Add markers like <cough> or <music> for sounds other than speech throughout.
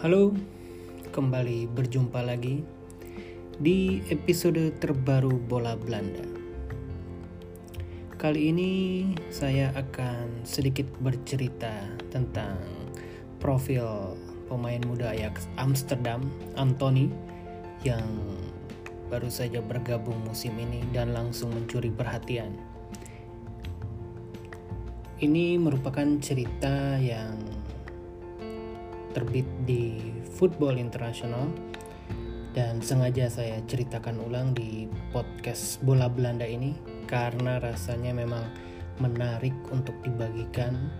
Halo, kembali berjumpa lagi di episode terbaru Bola Belanda. Kali ini saya akan sedikit bercerita tentang profil pemain muda Ajax Amsterdam, Anthony, yang baru saja bergabung musim ini dan langsung mencuri perhatian. Ini merupakan cerita yang terbit di Football International dan sengaja saya ceritakan ulang di podcast Bola Belanda ini karena rasanya memang menarik untuk dibagikan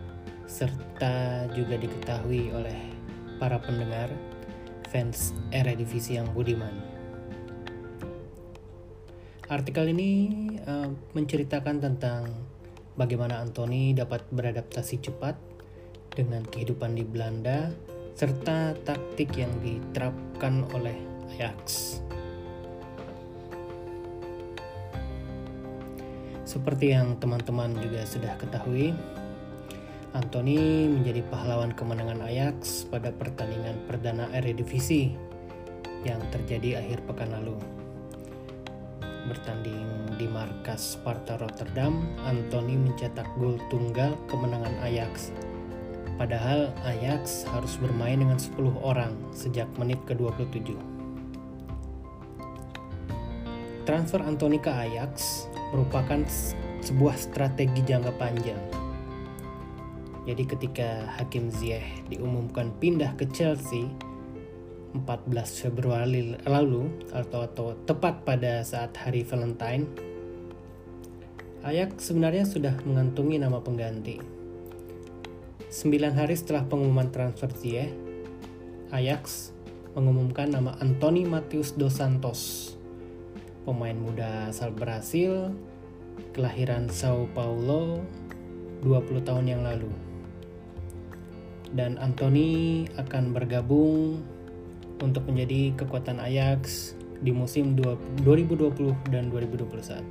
serta juga diketahui oleh para pendengar fans Eredivisie yang budiman. Artikel ini uh, menceritakan tentang bagaimana Anthony dapat beradaptasi cepat dengan kehidupan di Belanda serta taktik yang diterapkan oleh Ajax. Seperti yang teman-teman juga sudah ketahui, Anthony menjadi pahlawan kemenangan Ajax pada pertandingan perdana Eredivisie yang terjadi akhir pekan lalu. Bertanding di markas Sparta Rotterdam, Anthony mencetak gol tunggal kemenangan Ajax Padahal Ajax harus bermain dengan 10 orang sejak menit ke-27. Transfer Anthony ke Ajax merupakan sebuah strategi jangka panjang. Jadi ketika Hakim Ziyech diumumkan pindah ke Chelsea 14 Februari lalu atau, atau tepat pada saat hari Valentine, Ajax sebenarnya sudah mengantungi nama pengganti. Sembilan hari setelah pengumuman transfer Ziyech, Ajax mengumumkan nama Anthony Matius dos Santos, pemain muda asal Brasil, kelahiran Sao Paulo 20 tahun yang lalu. Dan Anthony akan bergabung untuk menjadi kekuatan Ajax di musim 2020 dan 2021.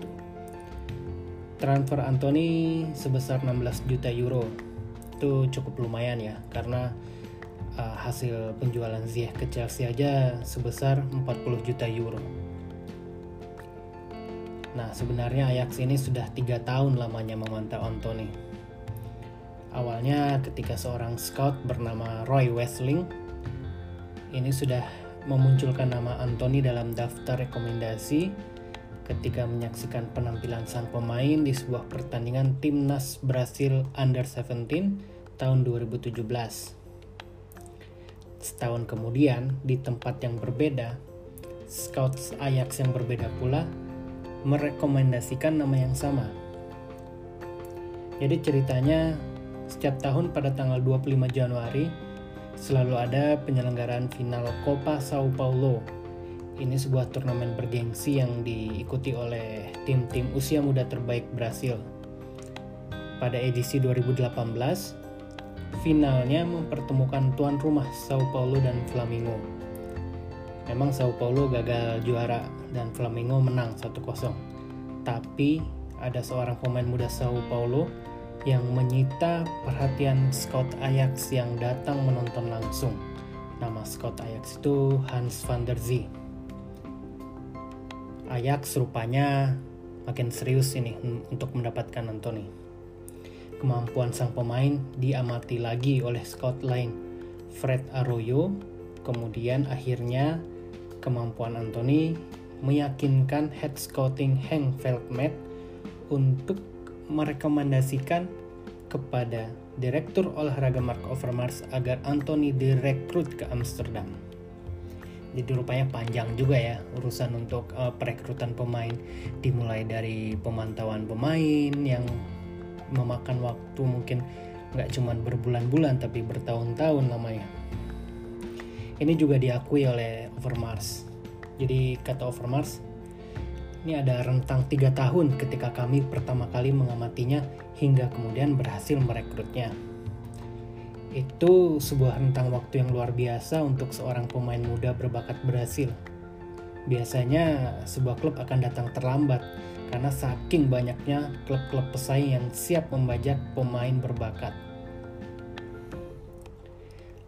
Transfer Anthony sebesar 16 juta euro itu cukup lumayan ya karena uh, hasil penjualan Ziyech ke Chelsea aja sebesar 40 juta euro. Nah sebenarnya Ajax ini sudah tiga tahun lamanya memantau Anthony. Awalnya ketika seorang scout bernama Roy Westling ini sudah memunculkan nama Anthony dalam daftar rekomendasi ketika menyaksikan penampilan sang pemain di sebuah pertandingan timnas Brasil Under 17 tahun 2017. Setahun kemudian, di tempat yang berbeda, scouts Ajax yang berbeda pula merekomendasikan nama yang sama. Jadi ceritanya, setiap tahun pada tanggal 25 Januari selalu ada penyelenggaraan final Copa Sao Paulo ini sebuah turnamen bergengsi yang diikuti oleh tim-tim usia muda terbaik Brasil. Pada edisi 2018, finalnya mempertemukan tuan rumah Sao Paulo dan Flamengo. Memang Sao Paulo gagal juara dan Flamengo menang 1-0. Tapi ada seorang pemain muda Sao Paulo yang menyita perhatian scout Ajax yang datang menonton langsung. Nama scout Ajax itu Hans van der Zee. Ajax rupanya makin serius ini untuk mendapatkan Anthony. Kemampuan sang pemain diamati lagi oleh scout lain, Fred Arroyo. Kemudian akhirnya kemampuan Anthony meyakinkan head scouting Hank Feldmet untuk merekomendasikan kepada Direktur Olahraga Mark Overmars agar Anthony direkrut ke Amsterdam jadi rupanya panjang juga ya urusan untuk uh, perekrutan pemain. Dimulai dari pemantauan pemain yang memakan waktu mungkin nggak cuma berbulan-bulan tapi bertahun-tahun namanya ini juga diakui oleh Overmars. Jadi kata Overmars ini ada rentang tiga tahun ketika kami pertama kali mengamatinya hingga kemudian berhasil merekrutnya itu sebuah rentang waktu yang luar biasa untuk seorang pemain muda berbakat berhasil. Biasanya sebuah klub akan datang terlambat karena saking banyaknya klub-klub pesaing yang siap membajak pemain berbakat.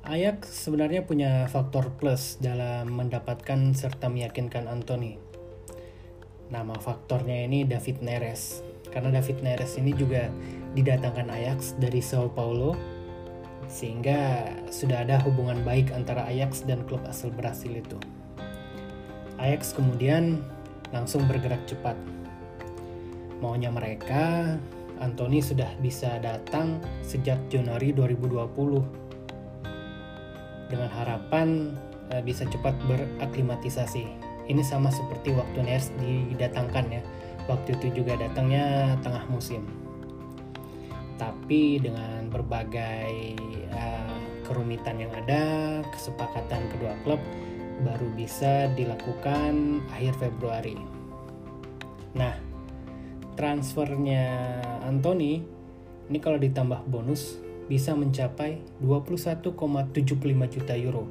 Ajax sebenarnya punya faktor plus dalam mendapatkan serta meyakinkan Anthony. Nama faktornya ini David Neres. Karena David Neres ini juga didatangkan Ajax dari Sao Paulo sehingga sudah ada hubungan baik antara Ajax dan klub asal Brasil itu. Ajax kemudian langsung bergerak cepat. Maunya mereka, Anthony sudah bisa datang sejak Januari 2020 dengan harapan uh, bisa cepat beraklimatisasi. Ini sama seperti waktu Ners didatangkan ya. Waktu itu juga datangnya tengah musim. Tapi dengan berbagai uh, kerumitan yang ada, kesepakatan kedua klub baru bisa dilakukan akhir Februari. Nah, transfernya Anthony ini kalau ditambah bonus bisa mencapai 21,75 juta euro.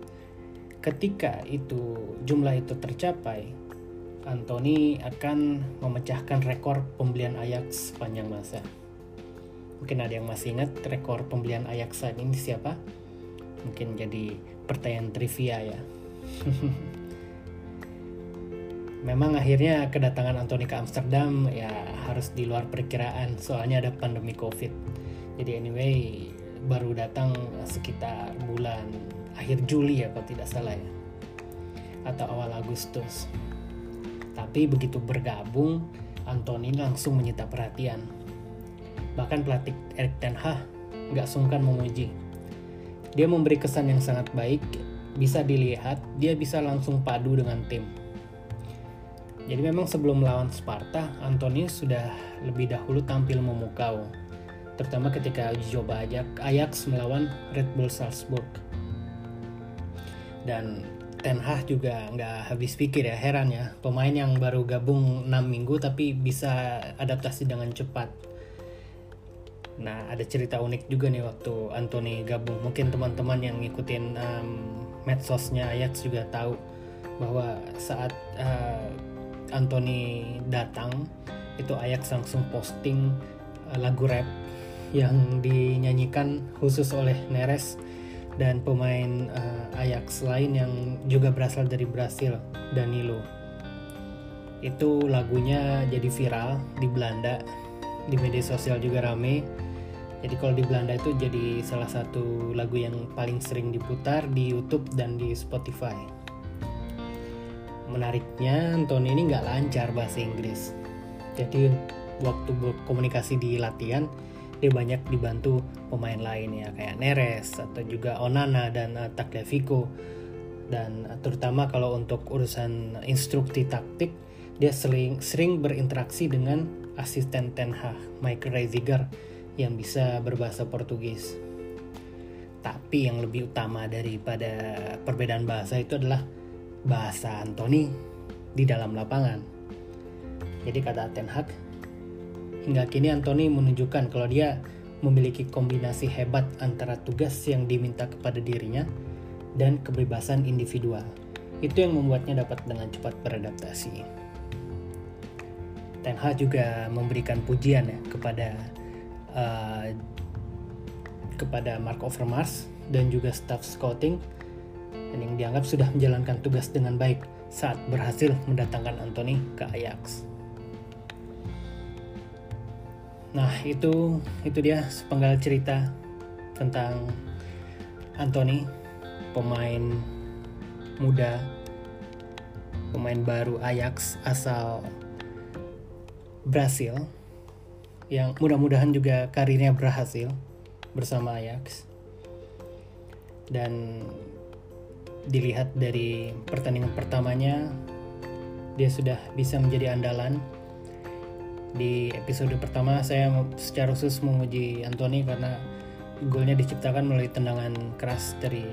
Ketika itu jumlah itu tercapai, Anthony akan memecahkan rekor pembelian Ajax sepanjang masa. Mungkin ada yang masih ingat rekor pembelian Ajax saat ini siapa? Mungkin jadi pertanyaan trivia ya. <laughs> Memang akhirnya kedatangan Anthony ke Amsterdam ya harus di luar perkiraan soalnya ada pandemi Covid. Jadi anyway, baru datang sekitar bulan akhir Juli ya kalau tidak salah ya atau awal Agustus tapi begitu bergabung Anthony langsung menyita perhatian bahkan pelatih Erik Ten Hag nggak sungkan memuji dia memberi kesan yang sangat baik bisa dilihat dia bisa langsung padu dengan tim jadi memang sebelum melawan Sparta Anthony sudah lebih dahulu tampil memukau terutama ketika uji coba Ajax melawan Red Bull Salzburg. Dan Ten Hag juga nggak habis pikir ya, heran ya. Pemain yang baru gabung 6 minggu tapi bisa adaptasi dengan cepat. Nah, ada cerita unik juga nih waktu Anthony gabung. Mungkin teman-teman yang ngikutin um, medsosnya Ajax juga tahu bahwa saat uh, Anthony datang, itu Ajax langsung posting uh, lagu rap yang dinyanyikan khusus oleh Neres dan pemain uh, Ajax lain yang juga berasal dari Brasil, Danilo. Itu lagunya jadi viral di Belanda, di media sosial juga rame. Jadi kalau di Belanda itu jadi salah satu lagu yang paling sering diputar di YouTube dan di Spotify. Menariknya, Anthony ini nggak lancar bahasa Inggris. Jadi waktu berkomunikasi di latihan, dia banyak dibantu pemain lain ya kayak Neres atau juga Onana dan uh, Tagliafico dan uh, terutama kalau untuk urusan instruksi taktik dia sering sering berinteraksi dengan asisten Ten Hag Mike Reisiger yang bisa berbahasa Portugis. Tapi yang lebih utama daripada perbedaan bahasa itu adalah bahasa Anthony di dalam lapangan. Jadi kata Ten Hag, Hingga kini Anthony menunjukkan kalau dia memiliki kombinasi hebat antara tugas yang diminta kepada dirinya dan kebebasan individual. Itu yang membuatnya dapat dengan cepat beradaptasi. Ten Hag juga memberikan pujian ya kepada uh, kepada Mark Overmars dan juga staff scouting dan yang dianggap sudah menjalankan tugas dengan baik saat berhasil mendatangkan Anthony ke Ajax. Nah itu itu dia sepenggal cerita tentang Anthony pemain muda pemain baru Ajax asal Brasil yang mudah-mudahan juga karirnya berhasil bersama Ajax. Dan dilihat dari pertandingan pertamanya dia sudah bisa menjadi andalan. Di episode pertama saya secara khusus memuji Anthony karena golnya diciptakan melalui tendangan keras dari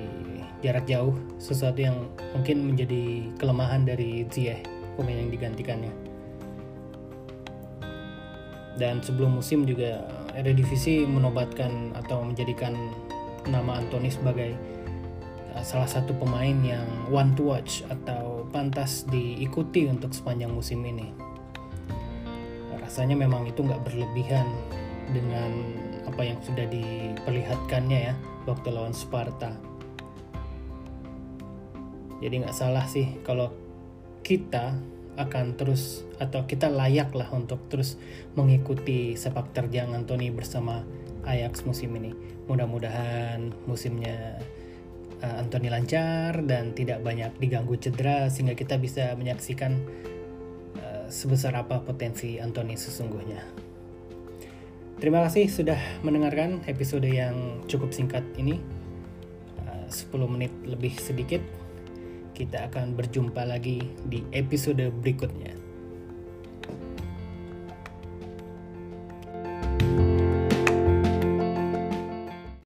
jarak jauh sesuatu yang mungkin menjadi kelemahan dari Ziyech pemain yang digantikannya dan sebelum musim juga Eredivisie menobatkan atau menjadikan nama Anthony sebagai uh, salah satu pemain yang one to watch atau pantas diikuti untuk sepanjang musim ini rasanya memang itu nggak berlebihan dengan apa yang sudah diperlihatkannya ya waktu lawan Sparta. Jadi nggak salah sih kalau kita akan terus atau kita layak lah untuk terus mengikuti sepak terjang Anthony bersama Ajax musim ini. Mudah-mudahan musimnya uh, Anthony lancar dan tidak banyak diganggu cedera sehingga kita bisa menyaksikan uh, sebesar apa potensi Anthony sesungguhnya. Terima kasih sudah mendengarkan episode yang cukup singkat ini. Uh, 10 menit lebih sedikit. Kita akan berjumpa lagi di episode berikutnya.